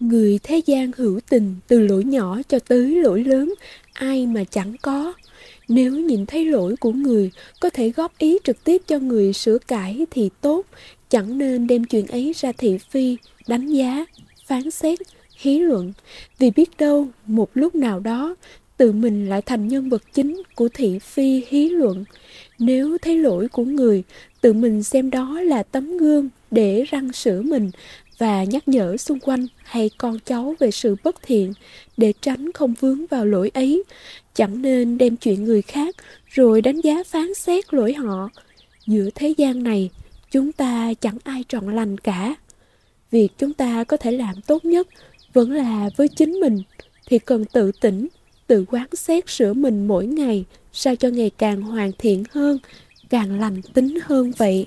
Người thế gian hữu tình từ lỗi nhỏ cho tới lỗi lớn, ai mà chẳng có. Nếu nhìn thấy lỗi của người có thể góp ý trực tiếp cho người sửa cải thì tốt, chẳng nên đem chuyện ấy ra thị phi, đánh giá, phán xét, hí luận. Vì biết đâu một lúc nào đó tự mình lại thành nhân vật chính của thị phi hí luận. Nếu thấy lỗi của người, tự mình xem đó là tấm gương để răng sửa mình và nhắc nhở xung quanh hay con cháu về sự bất thiện để tránh không vướng vào lỗi ấy. Chẳng nên đem chuyện người khác rồi đánh giá phán xét lỗi họ. Giữa thế gian này, chúng ta chẳng ai trọn lành cả. Việc chúng ta có thể làm tốt nhất vẫn là với chính mình thì cần tự tỉnh, tự quán xét sửa mình mỗi ngày sao cho ngày càng hoàn thiện hơn, càng lành tính hơn vậy.